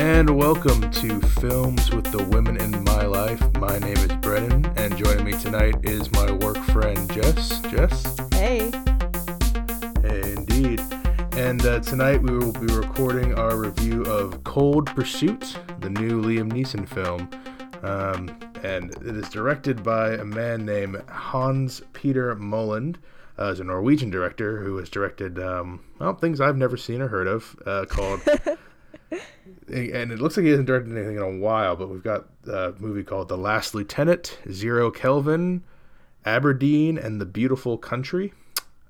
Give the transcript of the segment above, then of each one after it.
and welcome to Films with the Women in My Life. My name is Brennan, and joining me tonight is my work friend Jess. Jess? Hey. Hey, indeed. And uh, tonight we will be recording our review of Cold Pursuit, the new Liam Neeson film. Um, and it is directed by a man named Hans Peter Moland. Uh, is a Norwegian director who has directed um, well things I've never seen or heard of uh, called and it looks like he hasn't directed anything in a while, but we've got a movie called The Last Lieutenant, Zero Kelvin, Aberdeen, and the Beautiful Country.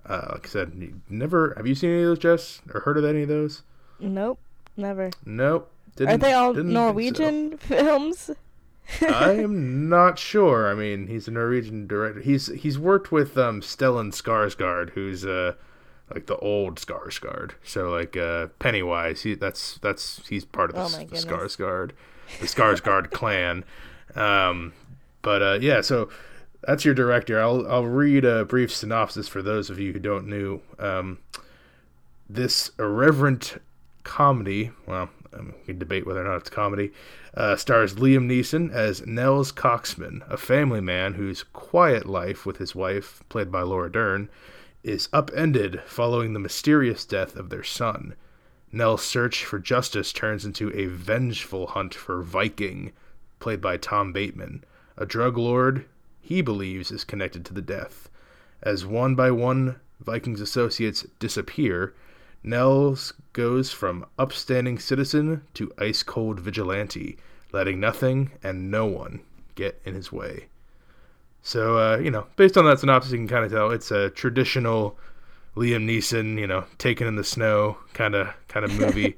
Uh, like I said, never have you seen any of those, Jess, or heard of any of those? Nope, never. Nope. Are they all Norwegian so. films? I am not sure. I mean, he's a Norwegian director. He's he's worked with um, Stellan Skarsgård, who's uh, like the old Skarsgård. So like uh, Pennywise, he that's that's he's part of the, oh the Skarsgård, the Skarsgård clan. Um, but uh, yeah, so that's your director. I'll I'll read a brief synopsis for those of you who don't know. Um, this irreverent comedy, well, um, we can debate whether or not it's comedy, uh, stars Liam Neeson as Nels Coxman, a family man whose quiet life with his wife, played by Laura Dern, is upended following the mysterious death of their son. Nels's search for justice turns into a vengeful hunt for Viking, played by Tom Bateman, a drug lord he believes is connected to the death. As one by one Viking's associates disappear, Nels goes from upstanding citizen to ice cold vigilante, letting nothing and no one get in his way. So uh, you know, based on that synopsis, you can kind of tell it's a traditional Liam Neeson, you know, taken in the snow kind of kind of movie.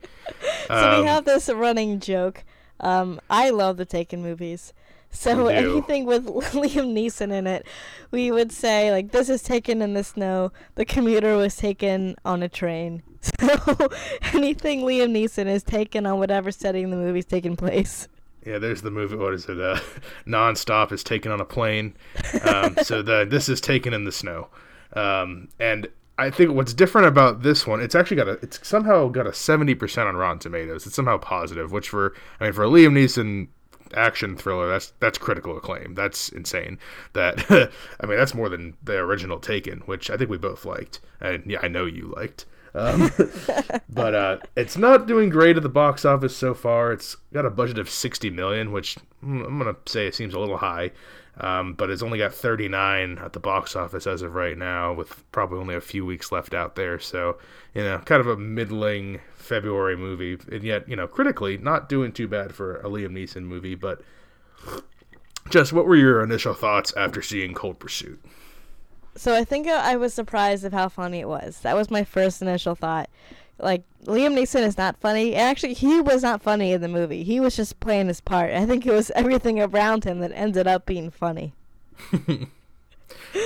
so um, we have this running joke. Um, I love the Taken movies. So anything with Liam Neeson in it, we would say like this is taken in the snow. The commuter was taken on a train. So anything Liam Neeson is taken on whatever setting the movie's taking place. Yeah, there's the movie. What is it? Uh, Nonstop is taken on a plane. Um, so the this is taken in the snow, um, and I think what's different about this one, it's actually got a, it's somehow got a seventy percent on Rotten Tomatoes. It's somehow positive, which for I mean for a Liam Neeson action thriller, that's that's critical acclaim. That's insane. That I mean that's more than the original Taken, which I think we both liked, and yeah, I know you liked. Um, but uh, it's not doing great at the box office so far. It's got a budget of 60 million, which mm, I'm gonna say it seems a little high. Um, but it's only got 39 at the box office as of right now, with probably only a few weeks left out there. So, you know, kind of a middling February movie, and yet, you know, critically not doing too bad for a Liam Neeson movie. But, just what were your initial thoughts after seeing Cold Pursuit? So I think I was surprised of how funny it was. That was my first initial thought. Like Liam Neeson is not funny. Actually, he was not funny in the movie. He was just playing his part. I think it was everything around him that ended up being funny.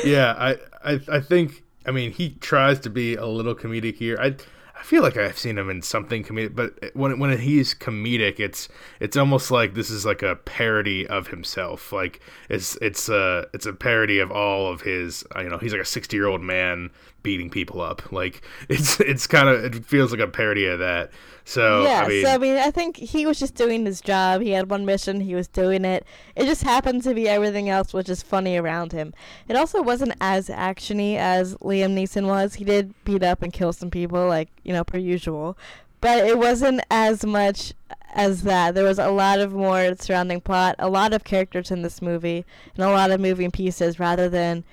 yeah, I, I I think I mean he tries to be a little comedic here. I I feel like I've seen him in something comedic, but when when he's comedic, it's it's almost like this is like a parody of himself. Like it's it's a it's a parody of all of his. You know, he's like a sixty year old man beating people up. Like it's it's kind of it feels like a parody of that. So yeah, I mean, so I mean, I think he was just doing his job. He had one mission. He was doing it. It just happened to be everything else was just funny around him. It also wasn't as actiony as Liam Neeson was. He did beat up and kill some people, like you know, per usual. But it wasn't as much as that. There was a lot of more surrounding plot, a lot of characters in this movie, and a lot of moving pieces rather than,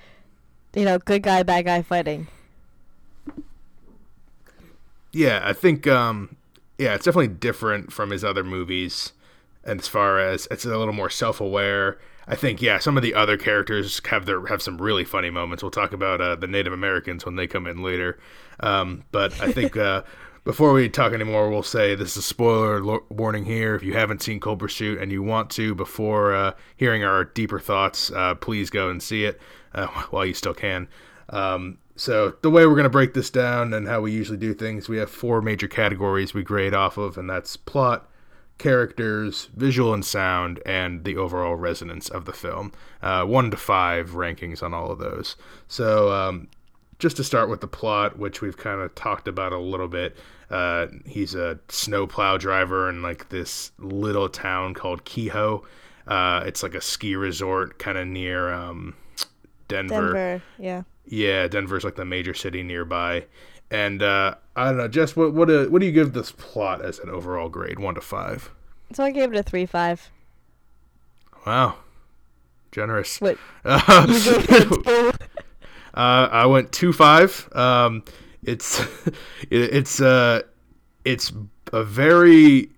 you know, good guy, bad guy fighting. Yeah, I think um, yeah, it's definitely different from his other movies as far as it's a little more self-aware. I think yeah, some of the other characters have their have some really funny moments. We'll talk about uh, the Native Americans when they come in later. Um, but I think uh, before we talk anymore, we'll say this is a spoiler lo- warning here. If you haven't seen Cold Pursuit and you want to, before uh, hearing our deeper thoughts, uh, please go and see it uh, while you still can. Um, so the way we're going to break this down and how we usually do things, we have four major categories we grade off of, and that's plot, characters, visual and sound, and the overall resonance of the film. Uh, one to five rankings on all of those. So um, just to start with the plot, which we've kind of talked about a little bit. Uh, he's a snowplow driver in like this little town called Kehoe. Uh, it's like a ski resort kind of near um, Denver. Denver, yeah. Yeah, Denver's like the major city nearby. And uh, I don't know, Jess, what what uh, what do you give this plot as an overall grade, one to five? So I gave it a three five. Wow, generous. What? Uh, You gave it a two. Uh, I went two five. Um, it's it, it's uh it's a very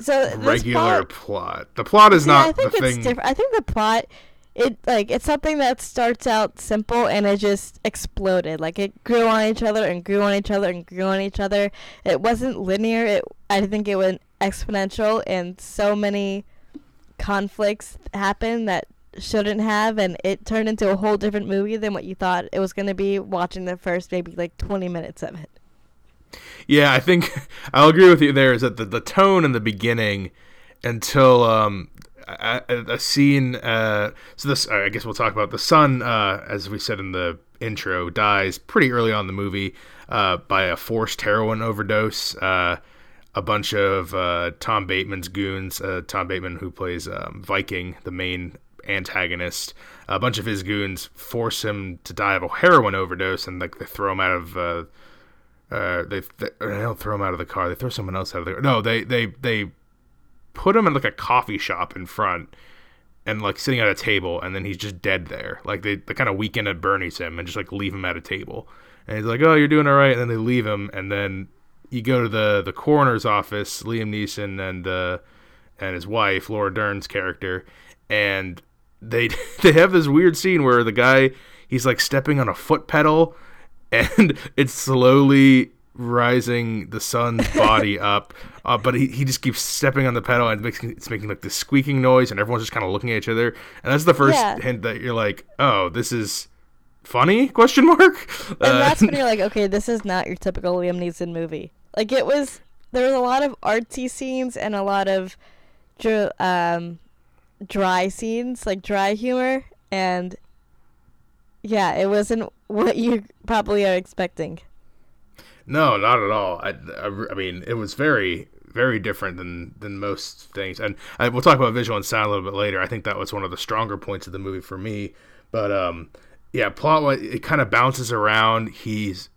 So regular plot, plot. The plot is See, not I think the it's thing. different. I think the plot, it like it's something that starts out simple and it just exploded. Like it grew on each other and grew on each other and grew on each other. It wasn't linear. It I think it went exponential, and so many conflicts happened that shouldn't have, and it turned into a whole different movie than what you thought it was gonna be. Watching the first maybe like twenty minutes of it. Yeah, I think I'll agree with you there. Is that the, the tone in the beginning until um a, a scene. Uh, so this, I guess we'll talk about the son. Uh, as we said in the intro, dies pretty early on the movie uh, by a forced heroin overdose. Uh, a bunch of uh, Tom Bateman's goons. Uh, Tom Bateman, who plays um, Viking, the main antagonist. A bunch of his goons force him to die of a heroin overdose, and like they throw him out of. Uh, uh, they, they they don't throw him out of the car. They throw someone else out of the car. No, they they they put him in like a coffee shop in front and like sitting at a table, and then he's just dead there. Like they, they kind of weekend at Bernie's him and just like leave him at a table. And he's like, "Oh, you're doing all right," and then they leave him, and then you go to the the coroner's office, Liam Neeson and uh, and his wife, Laura Dern's character, and they they have this weird scene where the guy he's like stepping on a foot pedal and it's slowly rising the son's body up uh, but he, he just keeps stepping on the pedal and it's making, it's making like this squeaking noise and everyone's just kind of looking at each other and that's the first Yeah. hint that you're like oh this is funny question mark And Uh, that's when you're like, okay, this is not your typical Liam Neeson movie. Like it was, there was a lot of artsy scenes and a lot of, dr- um, dry scenes, like dry humor, and yeah, it wasn't what you probably are expecting. No, not at all. I, I, I mean, it was very, very different than than most things. And I, we'll talk about visual and sound a little bit later. I think that was one of the stronger points of the movie for me. But um, yeah, plot it kind of bounces around. He's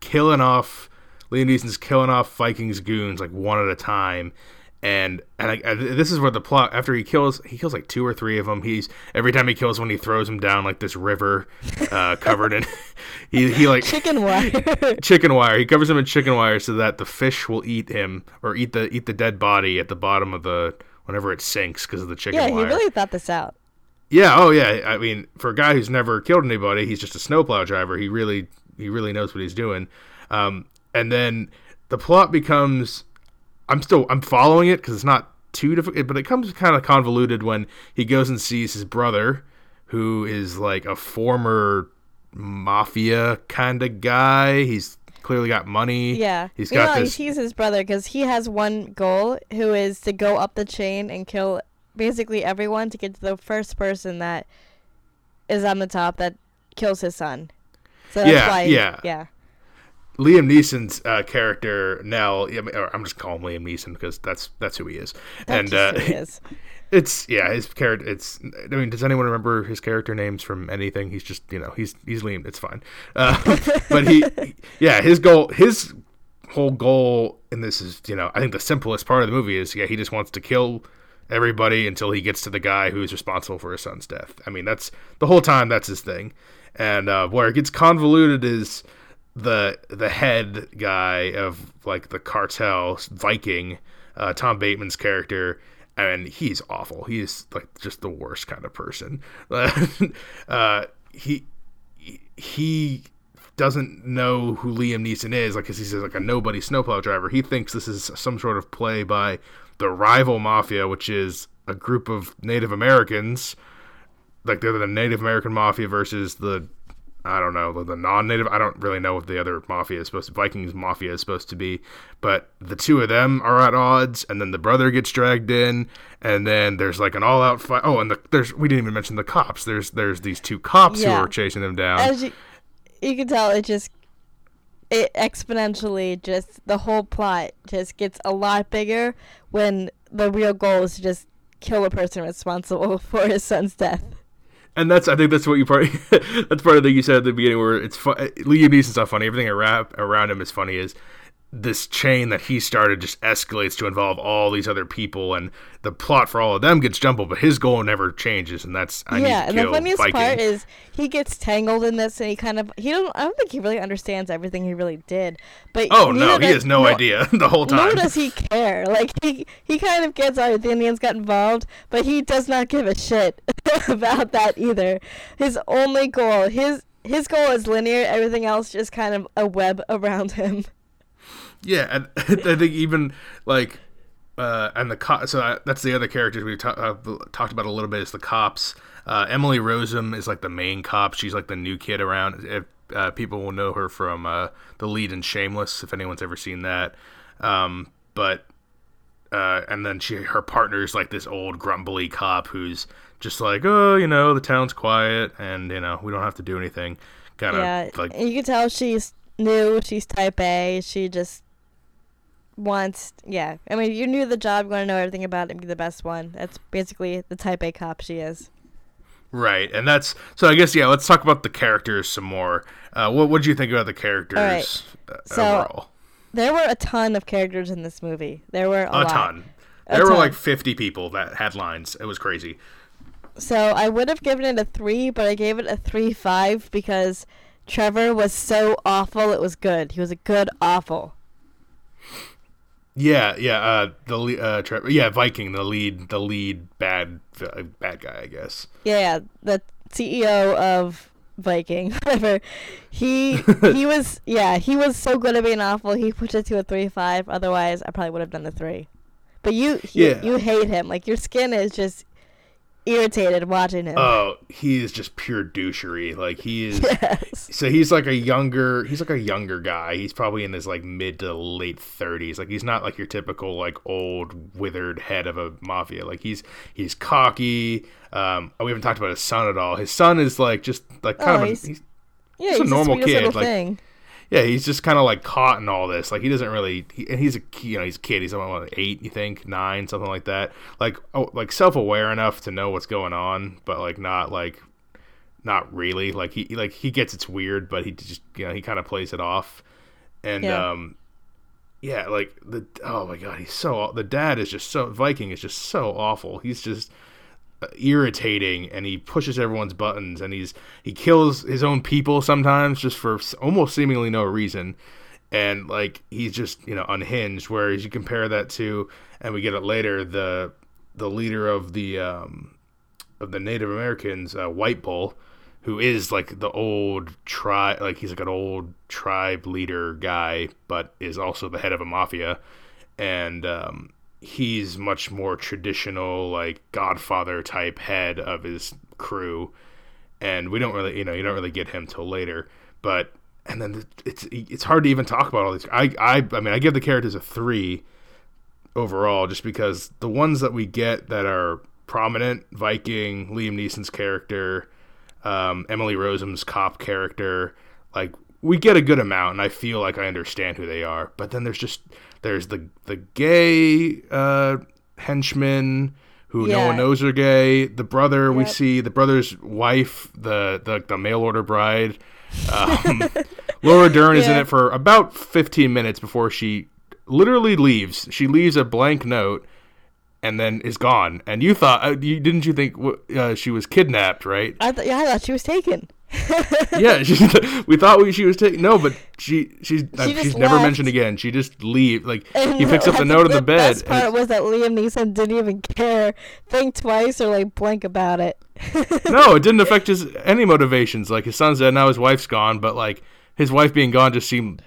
killing off Liam Neeson's killing off Vikings goons like one at a time. And and I, I, this is where the plot after he kills he kills like two or three of them. He's every time he kills one, he throws him down like this river, uh, covered in he he like Chicken wire. chicken wire. He covers him in chicken wire so that the fish will eat him or eat the eat the dead body at the bottom of the whenever it sinks because of the chicken yeah, he really thought this out. Yeah. Oh yeah. I mean, for a guy who's never killed anybody, he's just a snowplow driver. He really he really knows what he's doing. Um, and then the plot becomes. I'm still I'm following it because it's not too difficult, but it comes kind of convoluted when he goes and sees his brother, who is like a former mafia kind of guy. He's clearly got money. Yeah. He's you got know, this. he sees his brother because he has one goal, who is to go up the chain and kill basically everyone to get to the first person that is on the top that kills his son. So that's Yeah, why, yeah. yeah. Liam Neeson's uh, character Nell. I mean, or I'm just calling him Liam Neeson because that's that's who he is. That's and uh, who he is. it's yeah, his character. It's I mean, does anyone remember his character names from anything? He's just you know he's he's Liam. It's fine. Uh, but he, yeah, his goal, his whole goal in this is you know I think the simplest part of the movie is yeah he just wants to kill everybody until he gets to the guy who's responsible for his son's death. I mean that's the whole time that's his thing. And uh, where it gets convoluted is the the head guy of like the cartel Viking, uh, Tom Bateman's character, and he's awful. He's like just the worst kind of person. uh, he he doesn't know who Liam Neeson is, like 'cause he's like a nobody snowplow driver. He thinks this is some sort of play by the rival mafia, which is a group of Native Americans. Like they're the Native American mafia versus the I don't know the, the non-native. I don't really know what the other mafia is supposed to. Vikings mafia is supposed to be, but the two of them are at odds, and then the brother gets dragged in, and then there's like an all-out fight. Oh, and the, there's we didn't even mention the cops. There's there's these two cops Yeah. who are chasing them down. As you, you can tell it just it exponentially just the whole plot just gets a lot bigger when the real goal is to just kill a person responsible for his son's death. And that's I think that's what you part that's part of the thing you said at the beginning where it's fun. Liam Neeson's not funny. Everything around around him is funny. Is this chain that he started just escalates to involve all these other people, and the plot for all of them gets jumbled, but his goal never changes, and that's I yeah. and the funniest Viking. part is he gets tangled in this, and he kind of he don't I don't think he really understands everything he really did. But oh no, he has no, no, idea the whole time. Nor does he care. Like he he kind of gets all the Indians got involved, but he does not give a shit about that either. His only goal his his goal is linear. Everything else just kind of a web around him. Yeah, and I think even like, uh, and the co- so I, that's the other characters we've ta- uh, talked about a little bit is the cops. Uh, Emily Rossum is like the main cop. She's like the new kid around. If, uh, people will know her from uh, the lead in Shameless, if anyone's ever seen that. Um, but uh, and then she her partner is like this old grumbly cop who's just like, oh, you know, the town's quiet and you know we don't have to do anything. Kind of yeah, like you can tell she's new. She's type A. She just wants yeah. I mean you knew the job you want to know everything about it and be the best one. That's basically the type a cop she is. Right and that's so i guess yeah let's talk about the characters some more. Uh, what what do you think about the characters right. uh, so, overall? there were a ton of characters in this movie. There were a, a ton. A there ton. were like 50 people that had lines. It was crazy. So i would have given it a three but i gave it a three five because trevor was so awful it was good. He was a good awful yeah, yeah. Uh, the uh, yeah, Viking, the lead, the lead bad uh, bad guy, I guess. Yeah, the CEO of Viking, whatever. He he was yeah he was so good at being awful. He pushed it to a three five. Otherwise, I probably would have done the three. But you he, yeah. you hate him. Like your skin is just irritated watching him. Oh, he is just pure douchery. Like he is. Yes. So he's like a younger. He's like a younger guy. He's probably in his like mid to late thirties. Like he's not like your typical like old withered head of a mafia. Like he's he's cocky. Um, we haven't talked about his son at all. His son is like just like kind oh, of a, he's, he's, yeah, he's a normal kid. Like thing yeah, he's just kind of like caught in all this. Like he doesn't really, he, and he's a you know he's a kid. He's about like eight, you think nine, something like that. Like oh, like self aware enough to know what's going on, but like not like not really. Like he like he gets it's weird, but he just you know he kind of plays it off, and yeah. um yeah, like the oh my god, he's so the dad is just so Viking is just so awful. He's just irritating and he pushes everyone's buttons and he's he kills his own people sometimes just for almost seemingly no reason. And like he's just you know unhinged whereas you compare that to and we get it later the the leader of the um of the native americans uh, white bull who is like the old tribe like he's like an old tribe leader guy but is also the head of a mafia. And um he's much more traditional, like Godfather type head of his crew, and we don't really, you know, you don't really get him till later. But and then it's it's hard to even talk about all these. I I I mean, I give the characters a three overall, just because the ones that we get that are prominent, Viking, Liam Neeson's character, um, Emily Rossum's cop character, like we get a good amount, and I feel like I understand who they are. But then there's just there's the the gay uh, henchman who yeah. no one knows are gay. The brother yep. we see, the brother's wife, the the, the mail order bride. Um, Laura Dern yeah. is in it for about 15 minutes before she literally leaves. She leaves a blank note and then is gone. And you thought, uh, you, didn't you think uh, she was kidnapped, right? I thought, yeah, I thought she was taken. Yeah, we thought we, she was taking no, but she she's she uh, she's never mentioned again. She just leave like and he picks up the note on the, the bed. Best part was that Liam Neeson didn't even care, think twice, or like blink about it. no, it didn't affect his any motivations. Like his son's dead, now his wife's gone, but like his wife being gone just seemed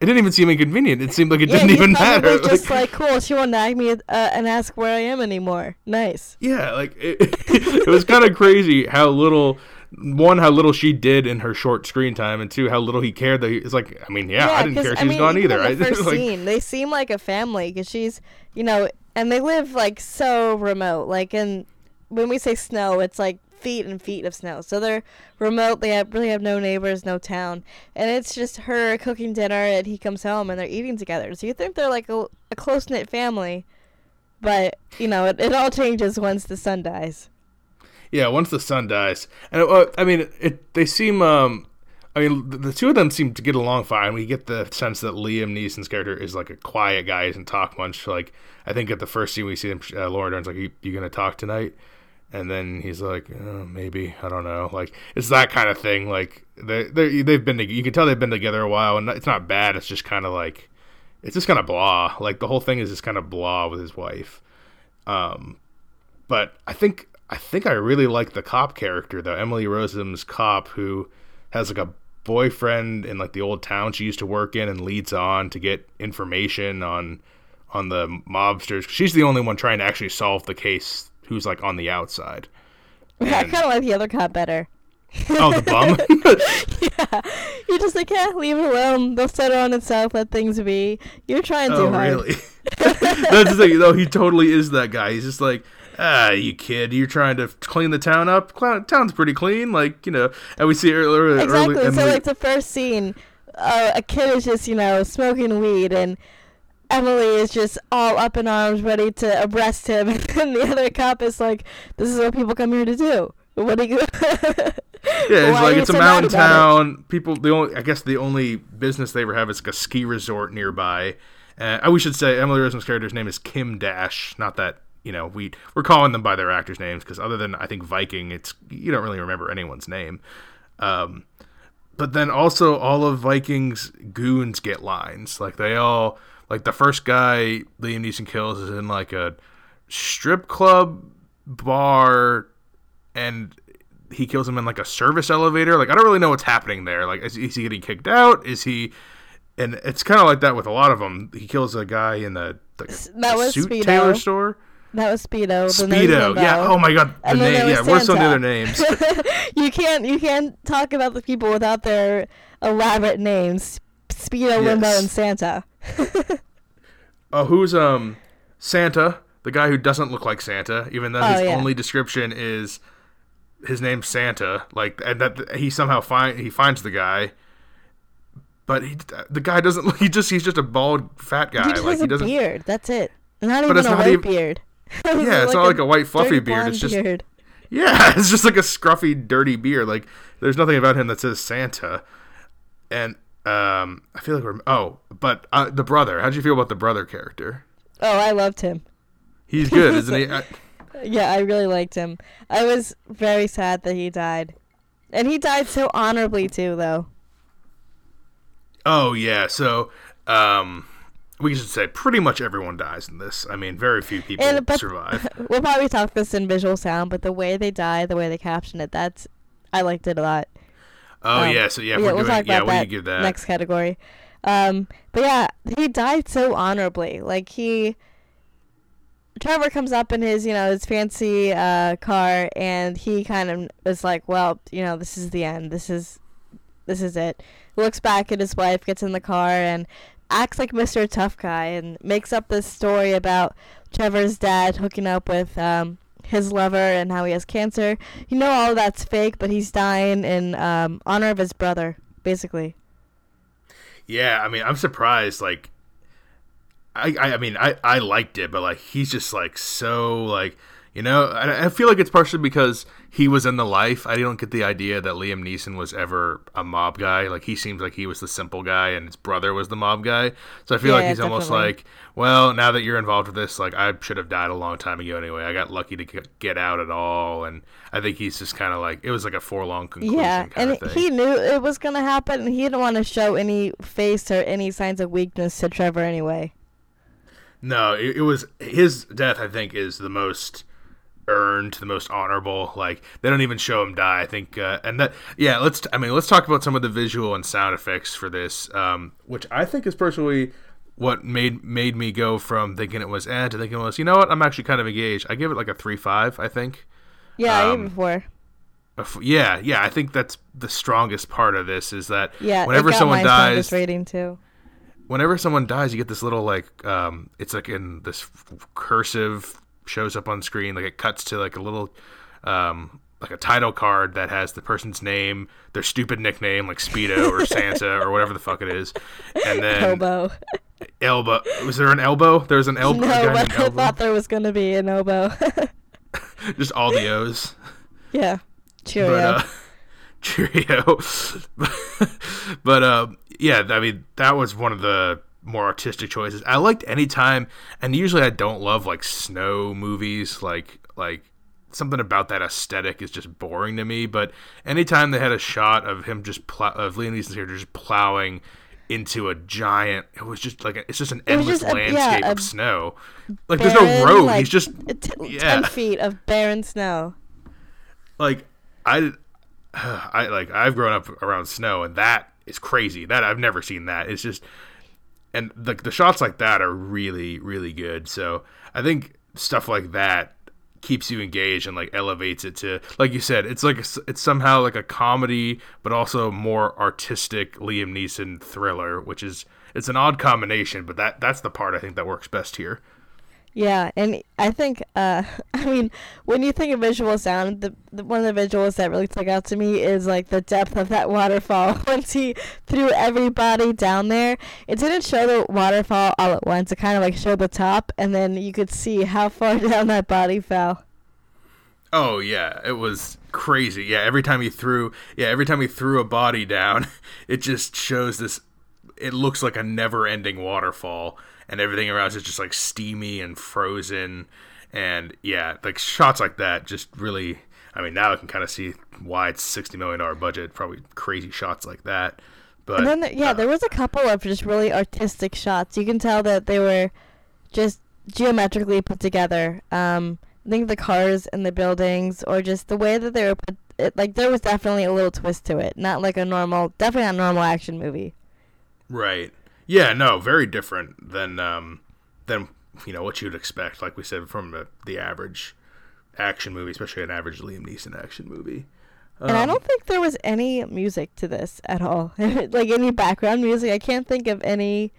it didn't even seem inconvenient. It seemed like it yeah, didn't even matter. It was just like, cool. She won't nag me uh, and ask where I am anymore. Nice. Yeah, like it, it was kind of crazy how little one how little she did in her short screen time, and two how little he cared. That he, it's like, I mean, yeah, yeah I didn't care. She's I mean, gone either. The first like, scene, they seem like a family because she's, you know, and they live like so remote. Like, and when we say snow, it's like feet and feet of snow. So they're remote. They have, really have no neighbors, no town, and it's just her cooking dinner, and he comes home, and they're eating together. So you think they're like a, a close knit family, but you know it, it all changes once the son dies. Yeah, once the son dies, and uh, I mean, it, they seem. Um, I mean, the, the, two of them seem to get along fine. We get the sense that Liam Neeson's character is like a quiet guy, he doesn't talk much. Like I think at the first scene we see him, uh, Laura Dern's like, "You, you gonna talk tonight?" And then he's like, oh, "Maybe I don't know." Like it's that kind of thing. Like they they they've been you can tell they've been together a while, and it's not bad. It's just kind of like it's just kind of blah. Like the whole thing is just kind of blah with his wife. Um, but I think I think I really like the cop character though. Emily Rossum's cop who has like a boyfriend in like the old town she used to work in and leads on to get information on on the mobsters. She's the only one trying to actually solve the case who's like on the outside. And, I kind of like the other cop better. Oh, the bum. yeah, you're just like, yeah, leave it alone. They'll settle on itself. Let things be. You're trying too oh, hard. really? That's the thing, though. He totally is that guy. He's just like, ah, you kid, you're trying to clean the town up. Town's pretty clean, like you know. And we see earlier. Exactly. Early, so, like the first scene, uh, a kid is just you know smoking weed, and Emily is just all up in arms, ready to arrest him, and the other cop is like, "This is what people come here to do. What are you?" yeah, it's like it's a mountain town. People, the only, I guess, the only business they ever have is like a ski resort nearby. Uh, we should say Emily Rossum's character's name is Kim Dash, not that you know we we're calling them by their actors' names because other than I think Viking, it's you don't really remember anyone's name. Um, but then also all of Viking's goons get lines. Like they all like the first guy Liam Neeson kills is in like a strip club bar, and he kills him in like a service elevator. Like I don't really know what's happening there. Like is, is he getting kicked out? Is he? And it's kind of like that with a lot of them. He kills a guy in the, the, that the suit Speedo. tailor store. That was Speedo. Speedo, yeah. Oh my god, the name. Yeah, some of the other names? you can't you can't talk about the people without their elaborate names. Speedo, yes. Limbo, and Santa. oh, who's um Santa? The guy who doesn't look like Santa, even though oh, his yeah. only description is his name's Santa. Like, and that he somehow find he finds the guy but he, the guy doesn't. He just he's just a bald fat guy. He like he a doesn't. beard. That's it. Not even a white even, beard. yeah, it's not like a white fluffy beard. It's just beard. yeah, it's just like a scruffy, dirty beard. Like there's nothing about him that says Santa. And um, I feel like we're oh, but uh, the brother. How'd you feel about the brother character? Oh, I loved him. He's good, isn't he? I, yeah, I really liked him. I was very sad that he died, and he died so honorably too, though. Oh yeah, so um, we should say pretty much everyone dies in this. I mean, very few people and, survive. We'll probably talk this in visual sound, but the way they die, the way they caption it, that's I liked it a lot. Oh um, yeah, so yeah, yeah we'll doing, talk about yeah, that, give that next category. Um, but yeah, he died so honorably. Like he, Trevor comes up in his, you know, his fancy uh, car, and he kind of is like, "Well, you know, this is the end. This is, this is it." Looks back at his wife, gets in the car, and acts like Mr. Tough Guy and makes up this story about Trevor's dad hooking up with um, his lover and how he has cancer. You know all that's fake, but he's dying in um, honor of his brother, basically. Yeah, I mean, I'm surprised. Like, I, I, I mean, I, I liked it, but like, he's just like so like you know, I, I feel like it's partially because he was in the life. I don't get the idea that Liam Neeson was ever a mob guy. Like he seems like he was the simple guy, and his brother was the mob guy. So I feel yeah, like he's definitely. almost like, well, now that you're involved with this, like I should have died a long time ago anyway. I got lucky to get out at all, and I think he's just kind of like it was like a forlong conclusion. Yeah, and he knew it was gonna happen, and he didn't want to show any face or any signs of weakness to Trevor anyway. No, it, it was his death. I think is the most earned, the most honorable. Like they don't even show him die. I think, uh, and that yeah. Let's I mean let's talk about some of the visual and sound effects for this, um, which I think is personally what made made me go from thinking it was eh to thinking it was you know what I'm actually kind of engaged. I give it like a three five. I think. Yeah, um, even four. Yeah, yeah. I think that's the strongest part of this is that yeah, whenever someone dies, rating too. Whenever someone dies, you get this little like um, it's like in this cursive shows up on screen. Like it cuts to like a little um, like a title card that has the person's name, their stupid nickname like Speedo or Santa or whatever the fuck it is, and then Elbow. elbow. Was there an elbow? There was an elbow. No, but I thought there was gonna be an oboe. Just all the O's. yeah. Cheerio. But uh, Cheerio. but uh, yeah, I mean that was one of the more artistic choices. I liked any time, and usually I don't love like snow movies, like like something about that aesthetic is just boring to me. But anytime they had a shot of him just plow- of Liam Neeson's character just plowing into a giant, it was just like a, it's just an endless just a- yeah, landscape a of snow. Like there's no road. like, He's just t- yeah. ten feet of barren snow. like I, I like I've grown up around snow, and that is crazy. That I've never seen that. It's just, and the the shots like that are really really good. So I think stuff like that keeps you engaged and like elevates it to like you said it's like a, it's somehow like a comedy but also more artistic Liam Neeson thriller which is it's an odd combination but that that's the part I think that works best here Yeah, and I think, uh, I mean, when you think of visual sound, the, the one of the visuals that really stuck out to me is like the depth of that waterfall. Once he threw everybody down there, it didn't show the waterfall all at once. It kind of like showed the top, and then you could see how far down that body fell. Oh yeah, it was crazy. Yeah, every time he threw, yeah, every time he threw a body down, it just shows this. It looks like a never-ending waterfall, and everything around is just like steamy and frozen. And yeah, like shots like that just really. I mean, now I can kind of see why it's sixty million dollar budget. Probably crazy shots like that. But And then, there, yeah, uh, there was a couple of just really artistic shots. You can tell that they were just geometrically put together. Um, I think the cars and the buildings, or just the way that they were put. It, like there was definitely a little twist to it, not like a normal, definitely not a normal action movie. Right. Yeah. No. Very different than um than you know what you'd expect. Like we said from the, the average action movie, especially an average Liam Neeson action movie. And I Um, don't think there was any music to this at all, like any background music. I can't think of any.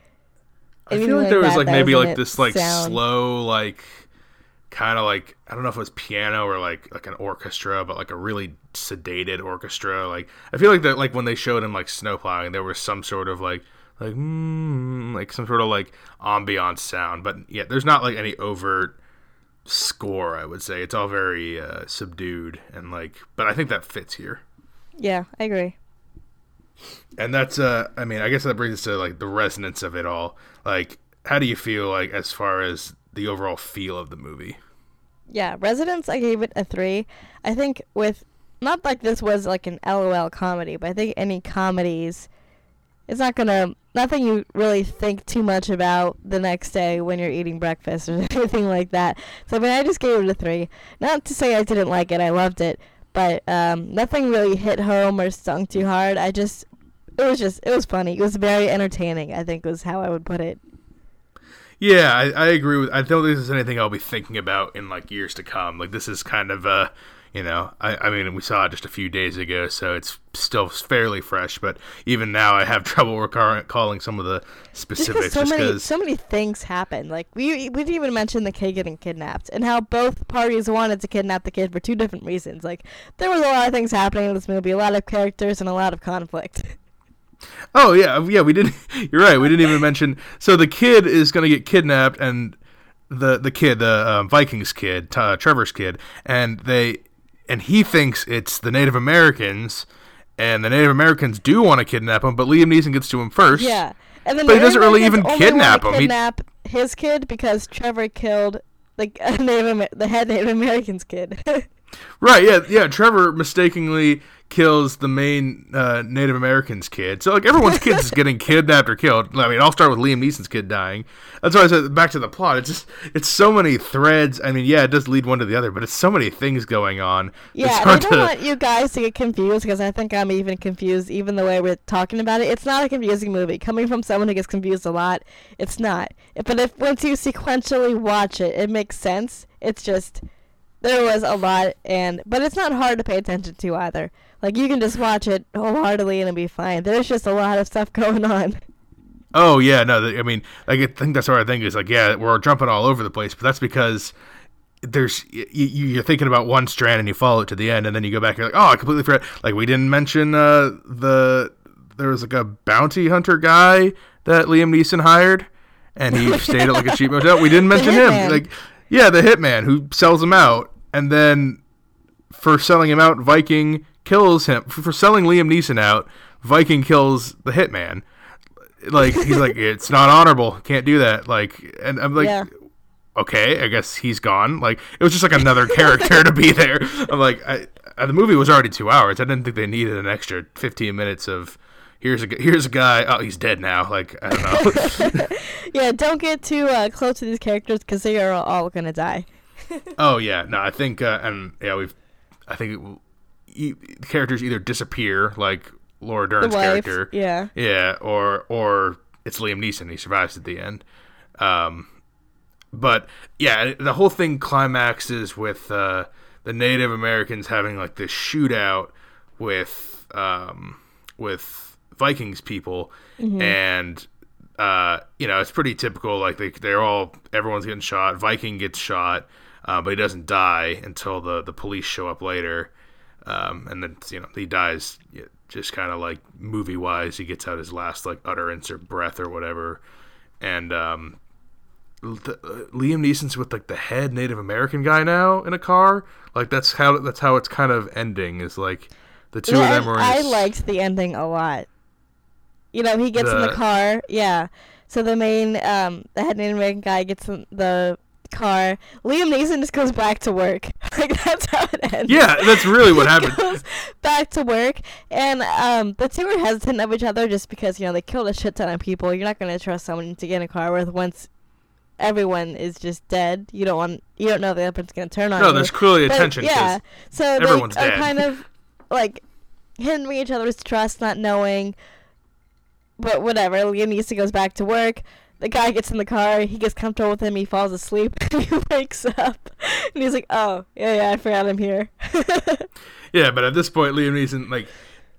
I feel like there was like maybe in like this like sound. slow like kind of like I don't know if it was piano or like like an orchestra, but like a really sedated orchestra. Like I feel like that like when they showed him like snowplowing, there was some sort of like like mm, like some sort of like ambiance sound. But yeah, there's not like any overt score. I would say it's all very uh, subdued and like. But I think that fits here. Yeah, I agree. And that's uh I mean, I guess that brings us to like the resonance of it all. Like how do you feel like as far as the overall feel of the movie? Yeah, Residence, I gave it a three. I think with not like this was like an LOL comedy, but I think any comedies, it's not gonna nothing you really think too much about the next day when you're eating breakfast or anything like that. So I mean, I just gave it a three. Not to say I didn't like it, I loved it, but um, nothing really hit home or stung too hard. I just it was just it was funny. It was very entertaining. I think was how I would put it. Yeah, I, I agree with. I don't think this is anything I'll be thinking about in like years to come. Like this is kind of uh, you know, I, I mean, we saw it just a few days ago, so it's still fairly fresh. But even now, I have trouble recalling some of the Just specifics, because so just many so many things happened. Like we we didn't even mention the kid getting kidnapped and how both parties wanted to kidnap the kid for two different reasons. Like there was a lot of things happening in this movie, a lot of characters and a lot of conflict. Oh yeah, yeah. We didn't. You're right. We didn't even mention. So the kid is going to get kidnapped, and the the kid, the um, Vikings kid, uh, Trevor's kid, and they and he thinks it's the Native Americans, and the Native Americans do want to kidnap him, but Liam Neeson gets to him first. yeah, and then But he doesn't really Americans even kidnap him. He- Kidnap his kid because Trevor killed like Native Amer- the head Native American's kid. Right. Yeah. Yeah. Trevor mistakenly kills the main uh, Native American's kid. So like everyone's kids is getting kidnapped or killed. I mean, I'll start with Liam Neeson's kid dying. That's why I said back to the plot. It's just it's so many threads. I mean, yeah, it does lead one to the other, but it's so many things going on. Yeah, I don't to. want you guys to get confused because I think I'm even confused, even the way we're talking about it. It's not a confusing movie. Coming from someone who gets confused a lot, it's not. But if once you sequentially watch it, it makes sense. It's just there was a lot, and but it's not hard to pay attention to either. Like you can just watch it wholeheartedly and it'll be fine. There's just a lot of stuff going on. Oh yeah, no. I mean, like, I think that's what I think is like. Yeah, we're jumping all over the place, but that's because there's you, you're thinking about one strand and you follow it to the end, and then you go back and you're like, oh, I completely forgot. Like we didn't mention uh, the there was like a bounty hunter guy that Liam Neeson hired, and he stayed at like a cheap motel. We didn't mention him. Like yeah, the hitman who sells him out, and then for selling him out, Viking kills him for selling Liam Neeson out. Viking kills the hitman. Like he's like it's not honorable, can't do that. Like, and I'm like. Yeah okay, I guess he's gone. Like it was just like another character to be there. I'm like, I, I, the movie was already two hours. I didn't think they needed an extra 15 minutes of here's a here's a guy. Oh, he's dead now. Like I don't know. yeah, don't get too uh, close to these characters because they are all gonna die. oh yeah, no, I think uh, and yeah, we've I think it, characters either disappear like Laura Dern's character, yeah, yeah, or or it's Liam Neeson. He survives at the end. Um, but yeah, the whole thing climaxes with uh, the Native Americans having like this shootout with um, with Vikings people, mm-hmm. and uh, you know it's pretty typical. Like they they're all everyone's getting shot. Viking gets shot, uh, but he doesn't die until the the police show up later, um, and then you know he dies just kind of like movie wise. He gets out his last like utterance or breath or whatever, and um, the, uh, Liam Neeson's with like the head Native American guy now in a car. Like that's how that's how it's kind of ending. Is like the two yeah, of them are. I liked the ending a lot. You know, he gets the, in the car. Yeah. So the main, um, the head Native American guy gets in the car. Liam Neeson just goes back to work. like that's how it ends. Yeah, that's really what happened. back to work, and um, the two are hesitant of each other just because you know they killed a shit ton of people. You're not gonna trust someone to get in a car with once everyone is just dead. You don't want you don't know if the other person's gonna turn on no, you. No, there's clearly a tension. Yeah, so everyone's they dead. are kind of like hindering each other's trust, not knowing. But whatever. Liam Neeson goes back to work. The guy gets in the car. He gets comfortable with him. He falls asleep. he wakes up, and he's like, "Oh, yeah, yeah, I forgot I'm here." yeah, but at this point, Liam Neeson like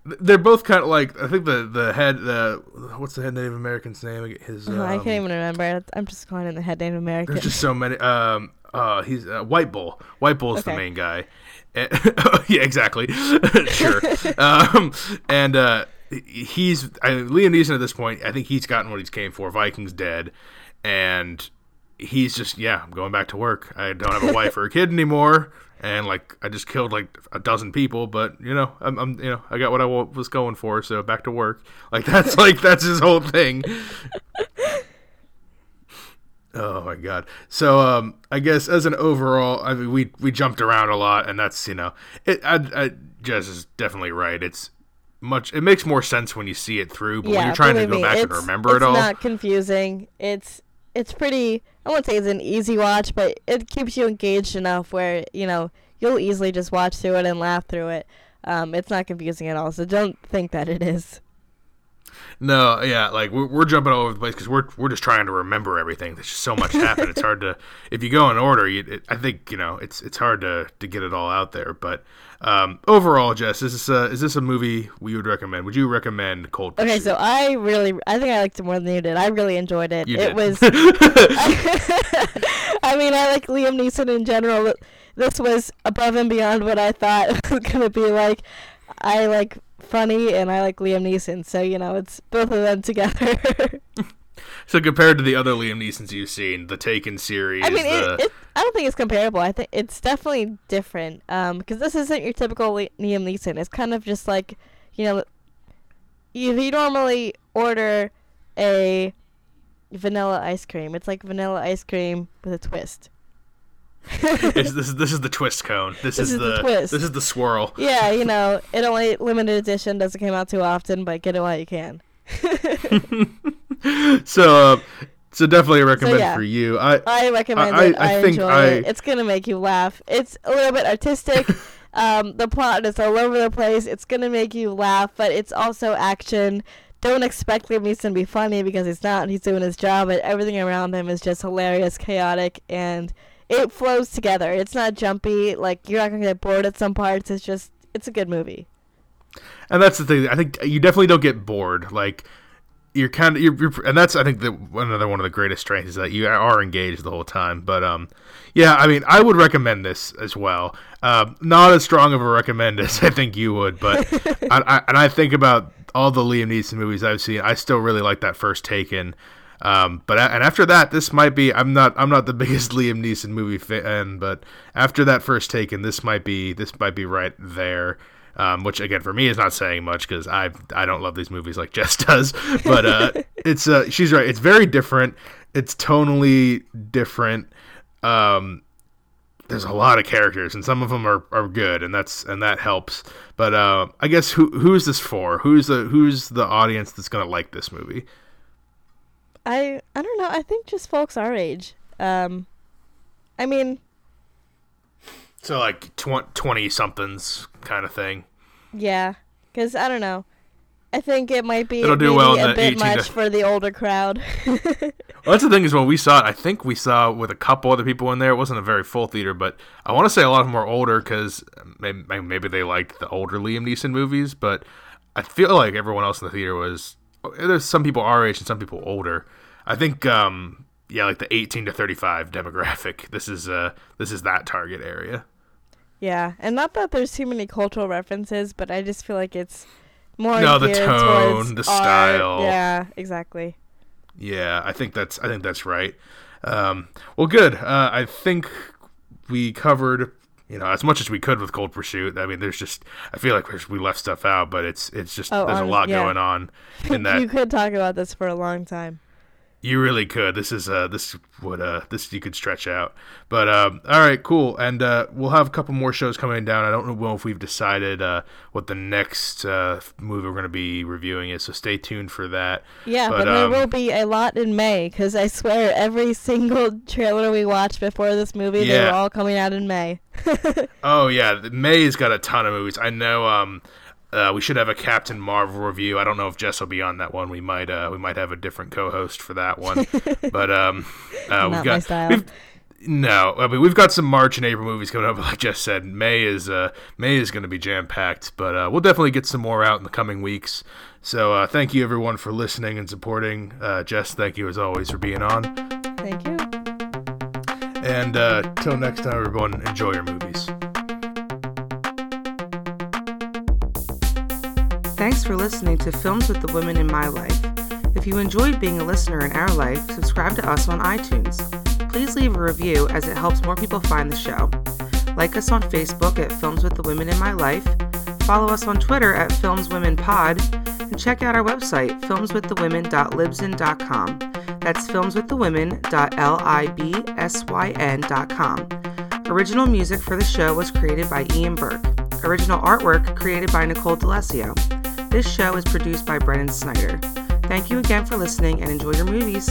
they're both kind of like I think the the head the what's the head Native American's name? His um, I can't um, even remember. I'm just calling him the head Native American. There's just so many. Um, uh, he's uh, White Bull. White Bull is okay. the main guy. And, yeah, exactly. sure. um, and uh, he's I, Liam Neeson at this point. I think he's gotten what he's came for. Vikings dead, and he's just yeah. I'm going back to work. I don't have a wife or a kid anymore and like I just killed like a dozen people, but you know, I'm, I'm you know, I got what I was going for, so back to work. Like that's like that's his whole thing. oh my god. So um, I guess as an overall, I mean, we we jumped around a lot, and that's you know, it. I, I is definitely right. It's much. It makes more sense when you see it through, but yeah, when you're trying to go me, back and remember it all, it's not confusing. It's it's pretty. I won't say it's an easy watch, but it keeps you engaged enough where you know you'll easily just watch through it and laugh through it. Um, it's not confusing at all, so don't think that it is. No, yeah, like we're, we're jumping all over the place because we're we're just trying to remember everything. There's just so much happened. it's hard to if you go in order. You, it, I think you know it's it's hard to to get it all out there. But um, overall, Jess, is this a, is this a movie we would recommend? Would you recommend Cold Pursuit? Okay, so I really, I think I liked it more than you did. I really enjoyed it. You it did. was. I mean, I like Liam Neeson in general. This was above and beyond what I thought it was gonna be like. I like funny and I like Liam Neeson, so you know it's both of them together. so compared to the other Liam Neesons you've seen, the Taken series, I mean, the... it, it, I don't think it's comparable. I think it's definitely different. Um, because this isn't your typical Liam Neeson. It's kind of just like, you know, if you normally order a vanilla ice cream. It's like vanilla ice cream with a twist. this, this, this is the twist cone. This, this is, is, the, twist. This is the swirl. Yeah, you know, it only limited edition doesn't come out too often, but get it while you can. so, uh, so definitely a recommend so, yeah, for you. I I recommend I, it. I, I, I enjoy I, it. It's gonna make you laugh. It's a little bit artistic. um, the plot is all over the place. It's gonna make you laugh, but it's also action. Don't expect Liam Neeson to be funny because he's not. He's doing his job, but everything around him is just hilarious, chaotic, and it flows together. It's not jumpy. Like you're not gonna get bored at some parts. It's just it's a good movie. And that's the thing. I think you definitely don't get bored. Like you're kind of you're, you're, and that's I think the another one of the greatest strengths is that you are engaged the whole time. But um, yeah, I mean, I would recommend this as well. Uh, not as strong of a recommend as I think you would, but I, I, and I think about all the Liam Neeson movies I've seen. I still really like that first Taken. Um, but and after that, this might be. I'm not. I'm not the biggest Liam Neeson movie fan, but after that first Taken, this might be. This might be right there um, which again for me is not saying much because I I don't love these movies like Jess does. But uh, it's uh, she's right. It's very different. It's tonally different. Um, there's a lot of characters, and some of them are, are good, and that's and that helps. But uh, I guess who who's this for? Who's the who's the audience that's gonna like this movie? I I don't know. I think just folks our age. Um, I mean, so like tw- 20 somethings kind of thing. Yeah, because I don't know. I think it might be It'll do well a bit much to... for the older crowd. well, that's the thing is when we saw it, I think we saw with a couple other people in there. It wasn't a very full theater, but I want to say a lot of them were older because maybe, maybe they liked the older Liam Neeson movies. But I feel like everyone else in the theater was. There's some people our age and some people older. I think um, yeah, like the 18 to 35 demographic. This is uh this is that target area. Yeah, and not that there's too many cultural references, but I just feel like it's more no the tone, the art. style. Yeah, exactly. Yeah, I think that's I think that's right. Um, well, good. Uh, I think we covered you know as much as we could with Cold Pursuit. I mean, there's just I feel like we left stuff out, but it's it's just oh, there's honest, a lot yeah. going on in that. you could talk about this for a long time. You really could. This is uh this would uh this you could stretch out. But um all right, cool. And uh we'll have a couple more shows coming down. I don't know if we've decided uh what the next uh movie we're going to be reviewing is, so stay tuned for that. Yeah, but, but there um, will be a lot in May cuz I swear every single trailer we watched before this movie yeah. they were all coming out in May. oh yeah, May's got a ton of movies. I know um uh, we should have a Captain Marvel review. I don't know if Jess will be on that one. We might uh, we might have a different co-host for that one. but um, uh, we've got we've, no, I mean we've got some March and April movies coming up. Like Jess said, May is uh, May is going to be jam packed. But uh, we'll definitely get some more out in the coming weeks. So uh, thank you everyone for listening and supporting. Uh, Jess, thank you as always for being on. Thank you. And uh, till next time, everyone, enjoy your movies. Thanks for listening to Films with the Women in My Life. If you enjoyed being a listener in our life, subscribe to us on iTunes. Please leave a review as it helps more people find the show. Like us on Facebook at Films with the Women in My Life, follow us on Twitter at FilmsWomenPod, and check out our website, filmswiththewomen.libsyn.com. That's filmswiththewomen.libsyn.com. Original music for the show was created by Ian Burke. Original artwork created by Nicole D'Alessio. This show is produced by Brennan Snyder. Thank you again for listening and enjoy your movies.